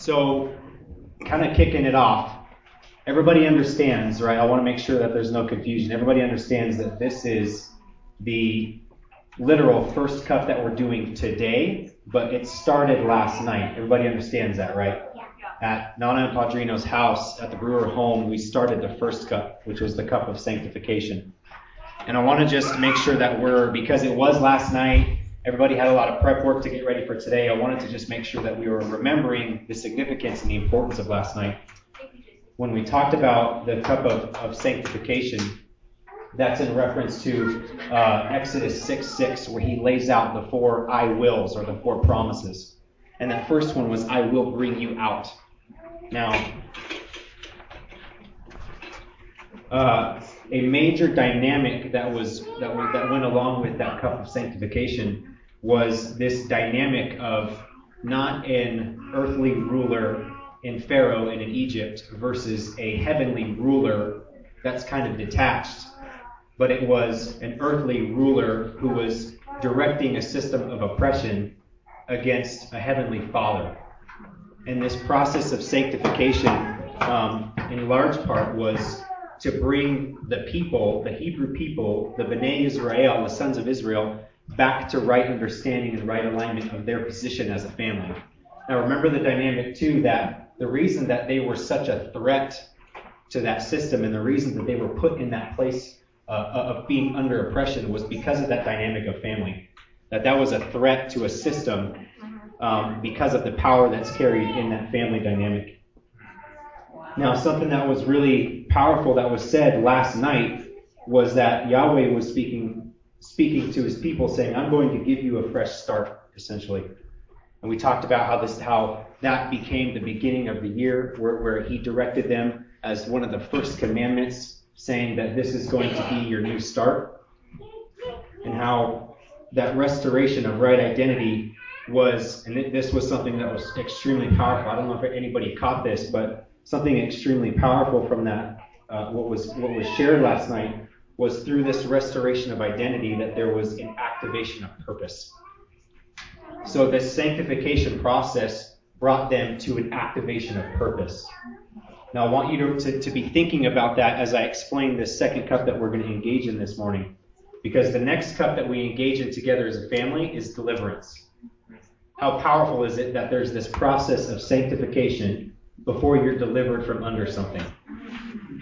So, kind of kicking it off, everybody understands, right? I want to make sure that there's no confusion. Everybody understands that this is the literal first cup that we're doing today, but it started last night. Everybody understands that, right? At Nana and Padrino's house, at the brewer home, we started the first cup, which was the cup of sanctification. And I want to just make sure that we're, because it was last night, everybody had a lot of prep work to get ready for today. I wanted to just make sure that we were remembering the significance and the importance of last night. When we talked about the cup of, of sanctification, that's in reference to uh, Exodus 6 6, where he lays out the four I wills or the four promises. And that first one was, I will bring you out. Now, uh, a major dynamic that was that, was, that went along with that cup of sanctification was this dynamic of not an earthly ruler in Pharaoh and in Egypt versus a heavenly ruler that's kind of detached, but it was an earthly ruler who was directing a system of oppression against a heavenly father. And this process of sanctification, um, in large part, was to bring the people, the Hebrew people, the Bnei Israel, the sons of Israel, back to right understanding and right alignment of their position as a family. Now remember the dynamic too that the reason that they were such a threat to that system and the reason that they were put in that place uh, of being under oppression was because of that dynamic of family. That that was a threat to a system um, because of the power that's carried in that family dynamic. Now, something that was really powerful that was said last night was that Yahweh was speaking speaking to his people, saying, I'm going to give you a fresh start, essentially. And we talked about how this how that became the beginning of the year where, where he directed them as one of the first commandments, saying that this is going to be your new start. And how that restoration of right identity was, and this was something that was extremely powerful. I don't know if anybody caught this, but something extremely powerful from that, uh, what was what was shared last night was through this restoration of identity that there was an activation of purpose. So this sanctification process brought them to an activation of purpose. Now I want you to, to, to be thinking about that as I explain this second cup that we're going to engage in this morning. Because the next cup that we engage in together as a family is deliverance. How powerful is it that there's this process of sanctification before you're delivered from under something?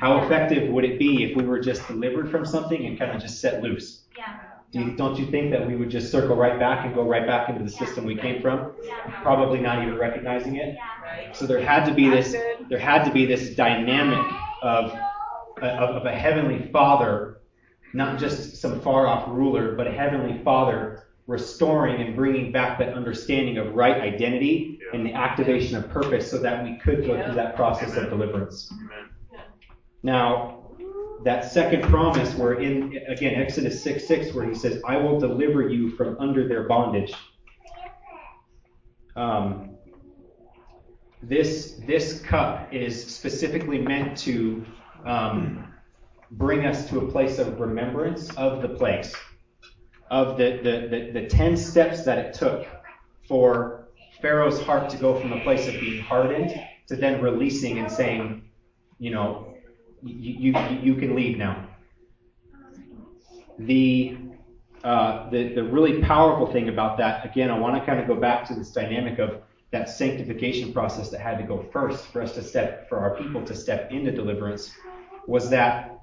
How effective would it be if we were just delivered from something and kind of just set loose? Yeah. Do you, don't you think that we would just circle right back and go right back into the system we came from? Yeah. Probably not even recognizing it. Yeah. So there had to be this there had to be this dynamic of of, of a heavenly father, not just some far off ruler, but a heavenly father restoring and bringing back that understanding of right identity and the activation of purpose so that we could go through that process of deliverance. Now, that second promise, where in again Exodus 6 6, where he says, I will deliver you from under their bondage. Um, this this cup is specifically meant to um, bring us to a place of remembrance of the plagues, of the, the, the, the 10 steps that it took for Pharaoh's heart to go from a place of being hardened to then releasing and saying, you know, you, you, you can leave now. The, uh, the, the really powerful thing about that, again, I want to kind of go back to this dynamic of that sanctification process that had to go first for us to step, for our people to step into deliverance, was that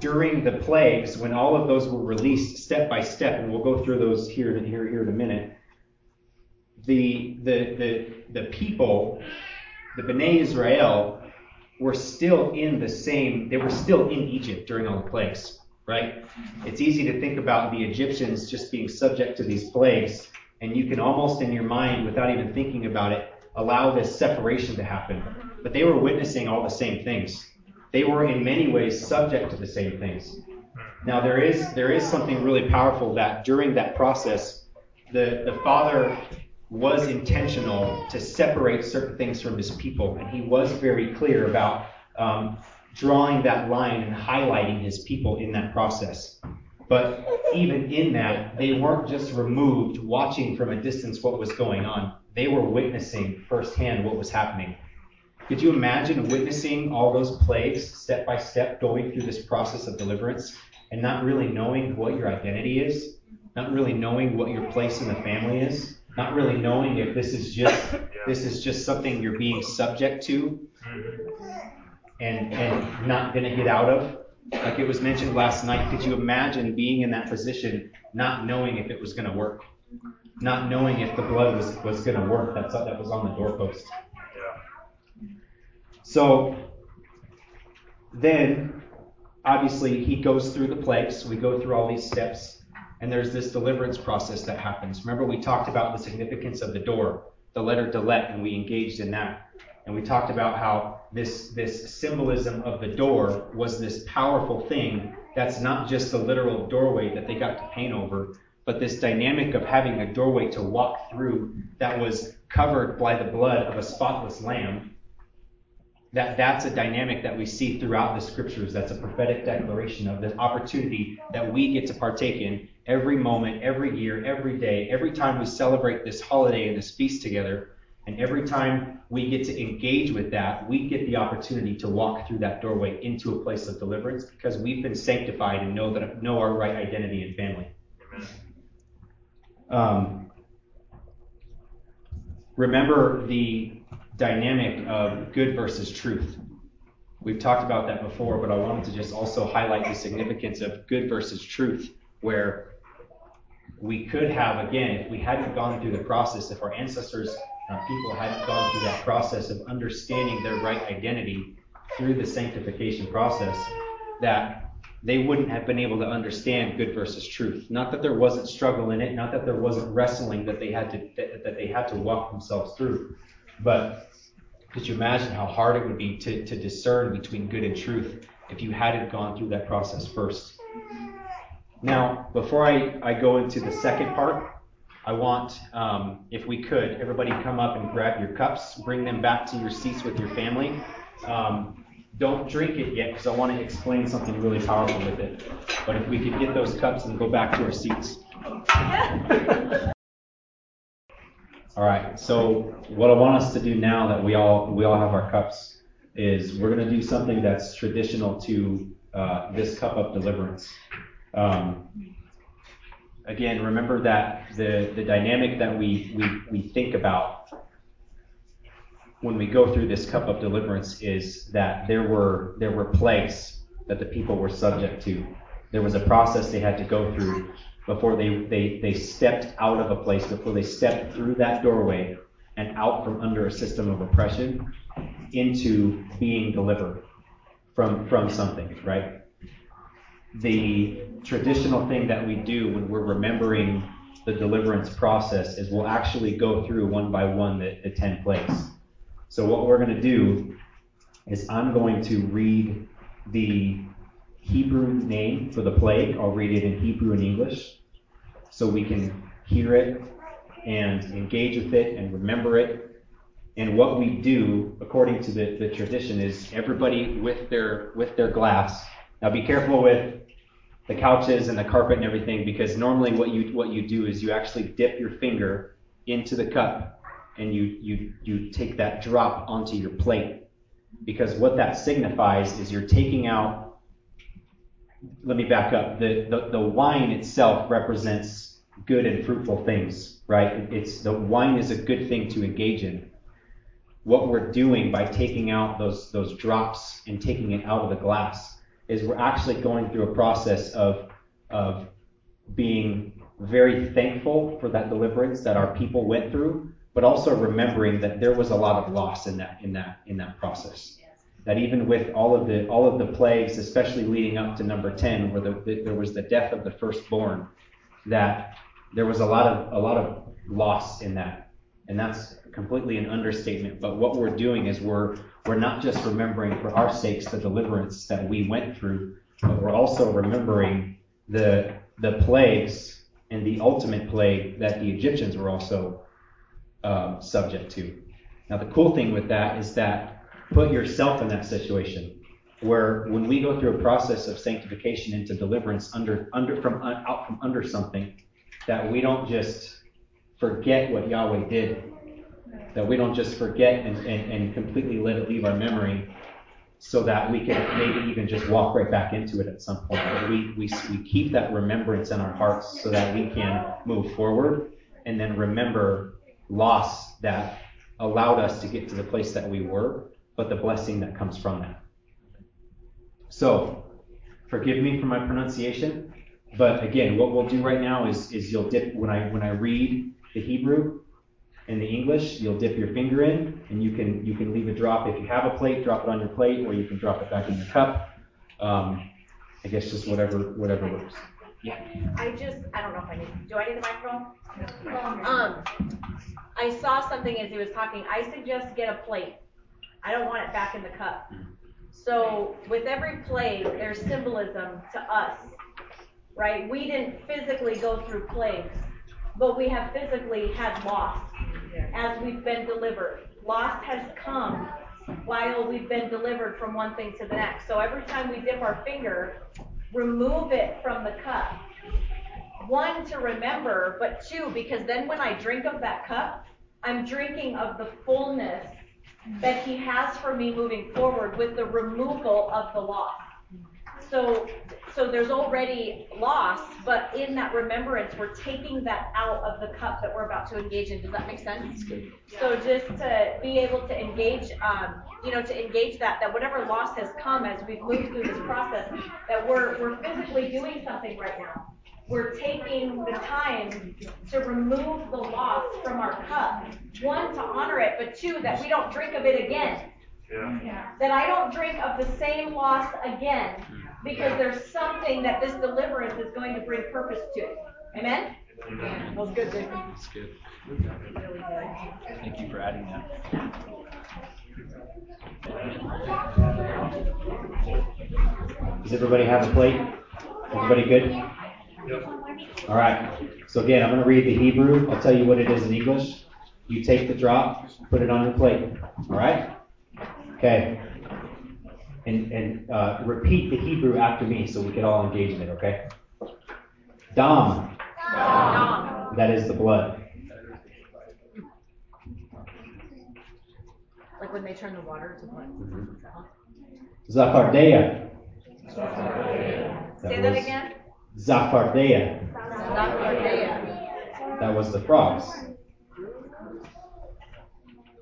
during the plagues, when all of those were released step by step, and we'll go through those here and here, here in a minute, the, the, the, the people, the Bnei Israel, were still in the same, they were still in Egypt during all the plagues, right? It's easy to think about the Egyptians just being subject to these plagues, and you can almost in your mind, without even thinking about it, allow this separation to happen. But they were witnessing all the same things. They were in many ways subject to the same things. Now there is there is something really powerful that during that process, the, the father was intentional to separate certain things from his people, and he was very clear about um, drawing that line and highlighting his people in that process. But even in that, they weren't just removed watching from a distance what was going on. They were witnessing firsthand what was happening. Could you imagine witnessing all those plagues step by step going through this process of deliverance and not really knowing what your identity is, not really knowing what your place in the family is, not really knowing if this is just this is just something you're being subject to mm-hmm. and and not going to get out of? Like it was mentioned last night, could you imagine being in that position, not knowing if it was going to work, not knowing if the blood was, was going to work that's, that was on the doorpost? Yeah. So then, obviously, he goes through the plagues. We go through all these steps, and there's this deliverance process that happens. Remember, we talked about the significance of the door, the letter Dalet, and we engaged in that. And we talked about how this, this symbolism of the door was this powerful thing that's not just the literal doorway that they got to paint over, but this dynamic of having a doorway to walk through that was covered by the blood of a spotless lamb. That, that's a dynamic that we see throughout the scriptures. That's a prophetic declaration of the opportunity that we get to partake in every moment, every year, every day, every time we celebrate this holiday and this feast together and every time we get to engage with that, we get the opportunity to walk through that doorway into a place of deliverance because we've been sanctified and know that know our right identity and family. Um, remember the dynamic of good versus truth. We've talked about that before, but I wanted to just also highlight the significance of good versus truth, where we could have, again, if we hadn't gone through the process, if our ancestors uh, people hadn't gone through that process of understanding their right identity through the sanctification process, that they wouldn't have been able to understand good versus truth. Not that there wasn't struggle in it, not that there wasn't wrestling that they had to that, that they had to walk themselves through, but could you imagine how hard it would be to, to discern between good and truth if you hadn't gone through that process first? Now, before I, I go into the second part, I want, um, if we could, everybody come up and grab your cups, bring them back to your seats with your family. Um, don't drink it yet because I want to explain something really powerful with it. But if we could get those cups and go back to our seats. all right. So what I want us to do now that we all we all have our cups is we're going to do something that's traditional to uh, this cup of deliverance. Um, again, remember that the, the dynamic that we, we, we think about when we go through this cup of deliverance is that there were there were plagues that the people were subject to. There was a process they had to go through before they, they, they stepped out of a place, before they stepped through that doorway and out from under a system of oppression into being delivered from from something, right? The traditional thing that we do when we're remembering the deliverance process is we'll actually go through one by one the, the 10 plagues. So what we're going to do is I'm going to read the Hebrew name for the plague. I'll read it in Hebrew and English so we can hear it and engage with it and remember it. And what we do, according to the, the tradition, is everybody with their with their glass. Now be careful with the couches and the carpet and everything because normally what you what you do is you actually dip your finger into the cup and you you you take that drop onto your plate. Because what that signifies is you're taking out let me back up the the, the wine itself represents good and fruitful things right? It's the wine is a good thing to engage in. What we're doing by taking out those those drops and taking it out of the glass is we're actually going through a process of, of being very thankful for that deliverance that our people went through, but also remembering that there was a lot of loss in that in that in that process. That even with all of the all of the plagues, especially leading up to number ten, where the, the, there was the death of the firstborn, that there was a lot of a lot of loss in that, and that's completely an understatement. But what we're doing is we're we're not just remembering for our sakes the deliverance that we went through, but we're also remembering the the plagues and the ultimate plague that the Egyptians were also um, subject to. Now the cool thing with that is that put yourself in that situation. where when we go through a process of sanctification into deliverance under under from out from under something, that we don't just forget what Yahweh did, that we don't just forget and, and, and completely let it leave our memory, so that we can maybe even just walk right back into it at some point. But we, we, we keep that remembrance in our hearts so that we can move forward and then remember loss that allowed us to get to the place that we were, but the blessing that comes from that. So, forgive me for my pronunciation, but again, what we'll do right now is, is you'll dip when I when I read the Hebrew, in the English, you'll dip your finger in and you can you can leave a drop. If you have a plate, drop it on your plate, or you can drop it back in your cup. Um, I guess just whatever whatever works. Yeah. I just I don't know if I need. Do I need the microphone? Um, I saw something as he was talking. I suggest get a plate. I don't want it back in the cup. So with every plate, there's symbolism to us, right? We didn't physically go through plagues, but we have physically had loss as we've been delivered. Loss has come while we've been delivered from one thing to the next. So every time we dip our finger, remove it from the cup. One, to remember, but two, because then when I drink of that cup, I'm drinking of the fullness that He has for me moving forward with the removal of the loss. So so there's already loss, but in that remembrance, we're taking that out of the cup that we're about to engage in. Does that make sense? So just to be able to engage, um, you know, to engage that, that whatever loss has come as we've moved through this process, that we're, we're physically doing something right now. We're taking the time to remove the loss from our cup. One, to honor it, but two, that we don't drink of it again. Yeah. That I don't drink of the same loss again because there's something that this deliverance is going to bring purpose to. Amen? Amen. That was good, Jason. That's good. Thank you for adding that. Does everybody have a plate? Everybody good? Yep. All right. So again, I'm going to read the Hebrew. I'll tell you what it is in English. You take the drop, put it on your plate. All right? Okay and, and uh, repeat the Hebrew after me so we can all engage in it, okay? Dom. Dam. That is the blood. Like when they turn the water to blood. Zafardeya. Say that again. Zafardeya. That was the frogs.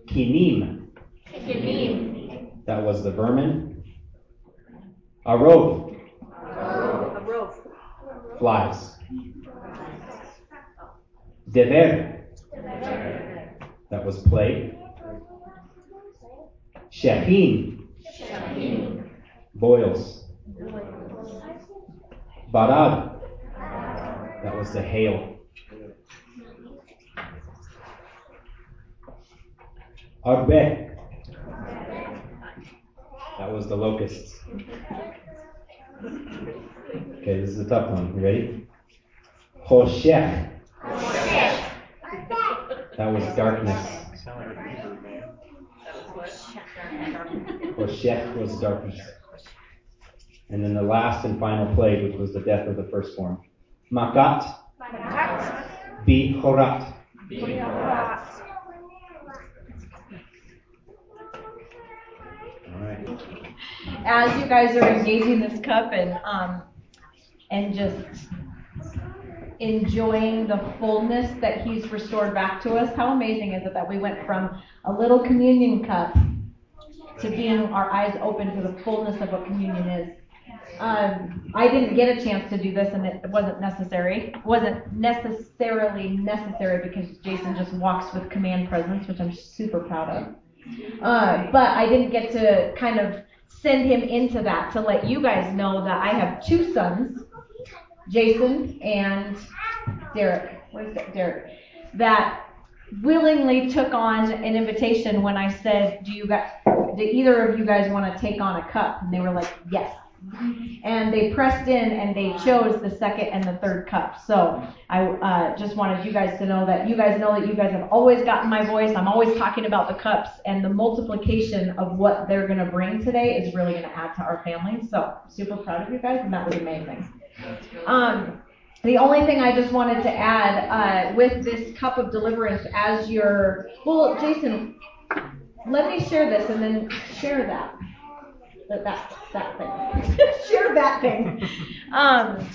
Kinim. Kinim. That was the vermin. Arov. Arov. Flies. Dever. That was plague. Shechin. Boils. Barad. That was the hail. Arbe. That was the locusts. Okay, this is a tough one. You ready? Hoshech. That was darkness. Hoshech was darkness. And then the last and final plague, which was the death of the firstborn. Makat. Bihorat. As you guys are engaging this cup and um, and just enjoying the fullness that He's restored back to us. How amazing is it that we went from a little communion cup to being our eyes open to the fullness of what communion is. Um, I didn't get a chance to do this, and it wasn't necessary. It wasn't necessarily necessary because Jason just walks with command presence, which I'm super proud of. Uh, but I didn't get to kind of send him into that to let you guys know that I have two sons, Jason and Derek. Where's Derek? That willingly took on an invitation when I said, "Do you guys, do either of you guys want to take on a cup?" And they were like, "Yes." And they pressed in and they chose the second and the third cup. So I uh, just wanted you guys to know that you guys know that you guys have always gotten my voice. I'm always talking about the cups and the multiplication of what they're going to bring today is really going to add to our family. So super proud of you guys, and that was amazing. Um, the only thing I just wanted to add uh, with this cup of deliverance as your well, Jason, let me share this and then share that. That that, thing. share that thing. Um,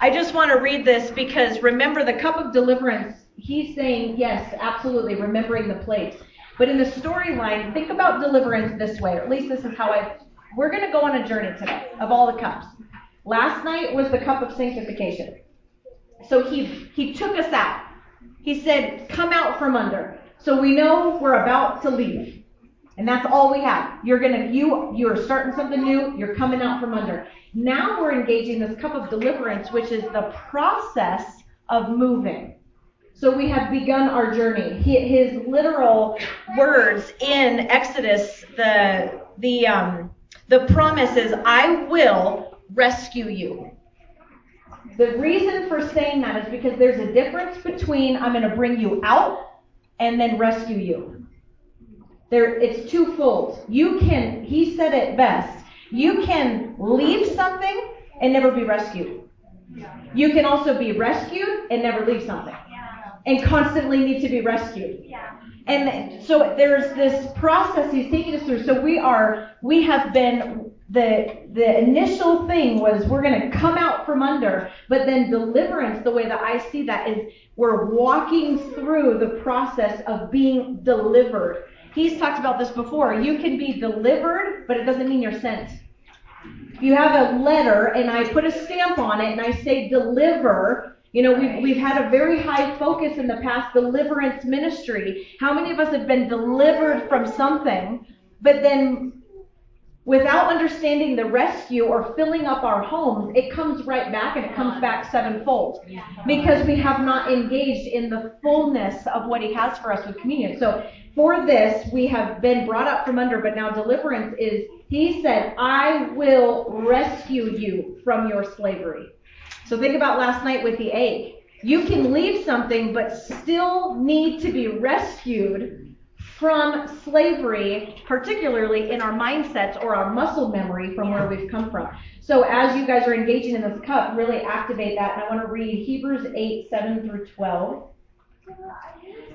I just want to read this because remember the cup of deliverance. He's saying yes, absolutely, remembering the place. But in the storyline, think about deliverance this way, or at least this is how I. We're going to go on a journey today of all the cups. Last night was the cup of sanctification. So he he took us out. He said, "Come out from under." So we know we're about to leave. And that's all we have. You're gonna you you are starting something new, you're coming out from under. Now we're engaging this cup of deliverance, which is the process of moving. So we have begun our journey. His literal words in Exodus, the the um, the promise is, "I will rescue you." The reason for saying that is because there's a difference between I'm going to bring you out and then rescue you. There, it's twofold. You can, he said it best, you can leave something and never be rescued. You can also be rescued and never leave something. And constantly need to be rescued. And so there's this process he's taking us through. So we are, we have been, the, the initial thing was we're going to come out from under, but then deliverance, the way that I see that is we're walking through the process of being delivered. He's talked about this before. You can be delivered, but it doesn't mean you're sent. If you have a letter and I put a stamp on it and I say deliver, you know, we've, we've had a very high focus in the past deliverance ministry. How many of us have been delivered from something, but then without understanding the rescue or filling up our homes, it comes right back and it comes back sevenfold because we have not engaged in the fullness of what He has for us with communion. So for this, we have been brought up from under, but now deliverance is, He said, I will rescue you from your slavery. So think about last night with the egg. You can leave something, but still need to be rescued from slavery, particularly in our mindsets or our muscle memory from where we've come from. So as you guys are engaging in this cup, really activate that. And I want to read Hebrews 8, 7 through 12.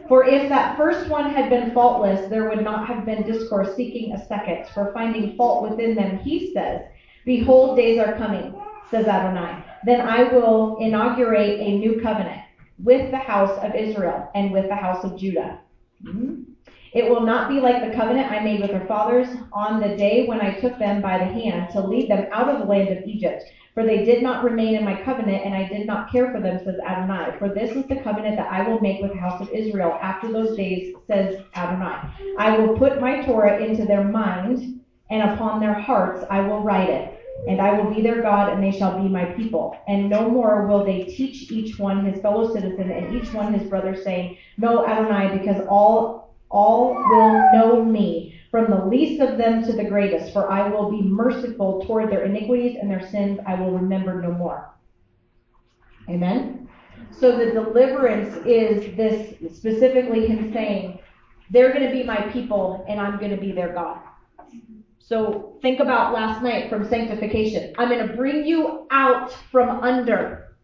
For if that first one had been faultless, there would not have been discourse seeking a second. For finding fault within them, he says, Behold, days are coming, says Adonai. Then I will inaugurate a new covenant with the house of Israel and with the house of Judah. Mm-hmm. It will not be like the covenant I made with their fathers on the day when I took them by the hand to lead them out of the land of Egypt. For they did not remain in my covenant, and I did not care for them, says Adonai. For this is the covenant that I will make with the house of Israel after those days, says Adonai. I will put my Torah into their mind, and upon their hearts I will write it. And I will be their God, and they shall be my people. And no more will they teach each one his fellow citizen, and each one his brother, saying, Know Adonai, because all all will know me, from the least of them to the greatest, for I will be merciful toward their iniquities and their sins I will remember no more. Amen? So the deliverance is this specifically him saying, they're going to be my people and I'm going to be their God. So think about last night from sanctification. I'm going to bring you out from under.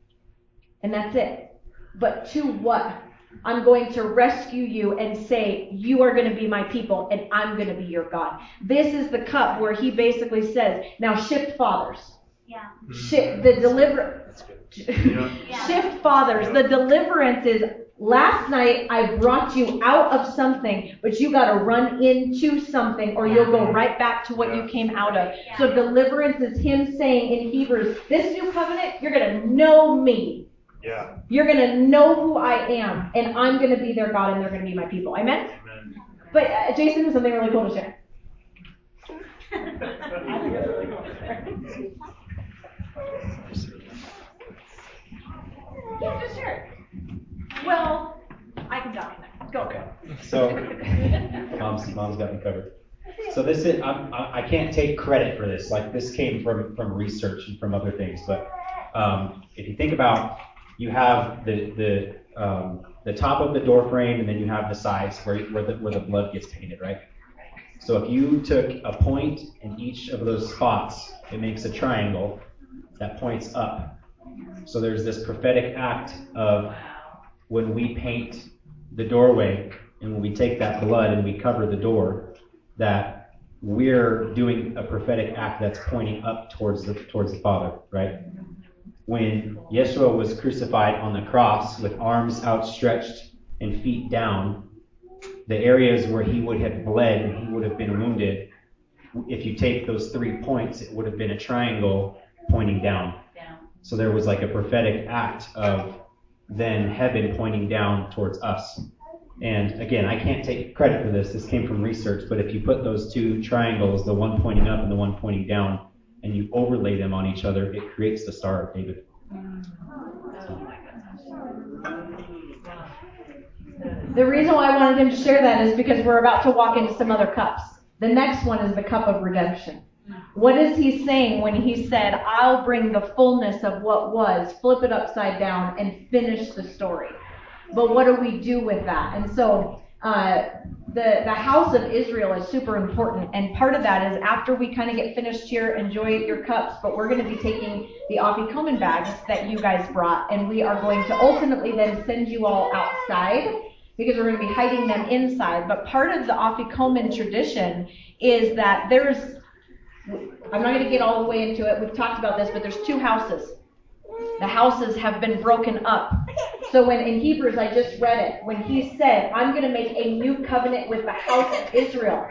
And that's it. But to what? I'm going to rescue you and say, You are going to be my people and I'm going to be your God. This is the cup where he basically says, Now shift fathers. Yeah. Shift mm-hmm. the deliver. Yeah. Shift fathers. The deliverance is last night I brought you out of something, but you got to run into something or yeah. you'll go right back to what yeah. you came out of. Yeah. So deliverance is him saying in Hebrews, this new covenant, you're going to know me. Yeah. You're going to know who I am, and I'm going to be their God, and they're going to be my people. Amen? Amen. But uh, Jason has something really cool to share. I think it's really cool to share. yeah, just share Well, I can document. Go. Okay. So, mom's, mom's got me covered. So this is I'm, I can't take credit for this. Like this came from from research and from other things. But um, if you think about, you have the the um, the top of the door frame, and then you have the sides where where the where the blood gets painted, right? So if you took a point in each of those spots, it makes a triangle that points up. So there's this prophetic act of when we paint the doorway and when we take that blood and we cover the door, that we're doing a prophetic act that's pointing up towards the towards the Father, right? When Yeshua was crucified on the cross with arms outstretched and feet down, the areas where he would have bled and he would have been wounded, if you take those three points, it would have been a triangle pointing down. So there was like a prophetic act of then heaven pointing down towards us. And again, I can't take credit for this. This came from research, but if you put those two triangles, the one pointing up and the one pointing down, and you overlay them on each other, it creates the Star of David. The reason why I wanted him to share that is because we're about to walk into some other cups. The next one is the cup of redemption. What is he saying when he said, I'll bring the fullness of what was, flip it upside down, and finish the story? But what do we do with that? And so Uh, the the house of Israel is super important, and part of that is after we kind of get finished here, enjoy your cups. But we're going to be taking the afikomen bags that you guys brought, and we are going to ultimately then send you all outside because we're going to be hiding them inside. But part of the afikomen tradition is that there's I'm not going to get all the way into it. We've talked about this, but there's two houses. The houses have been broken up. So when in Hebrews, I just read it, when he said, I'm going to make a new covenant with the house of Israel,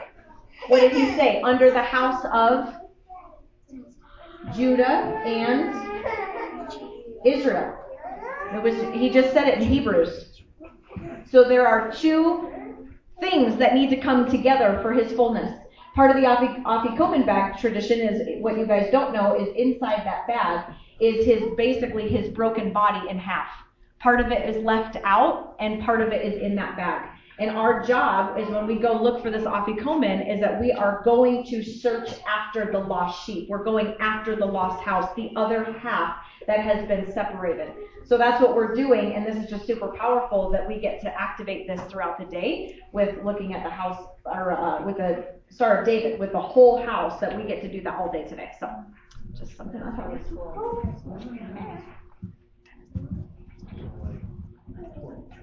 what did he say? Under the house of Judah and Israel. It was he just said it in Hebrews. So there are two things that need to come together for his fullness. Part of the Afikomen bag tradition is what you guys don't know is inside that bag is his basically his broken body in half. Part of it is left out and part of it is in that bag. And our job is when we go look for this afikomen is that we are going to search after the lost sheep. We're going after the lost house, the other half that has been separated. So that's what we're doing, and this is just super powerful that we get to activate this throughout the day with looking at the house or uh, with the of David with the whole house that we get to do that all day today. So just something I thought was cool report.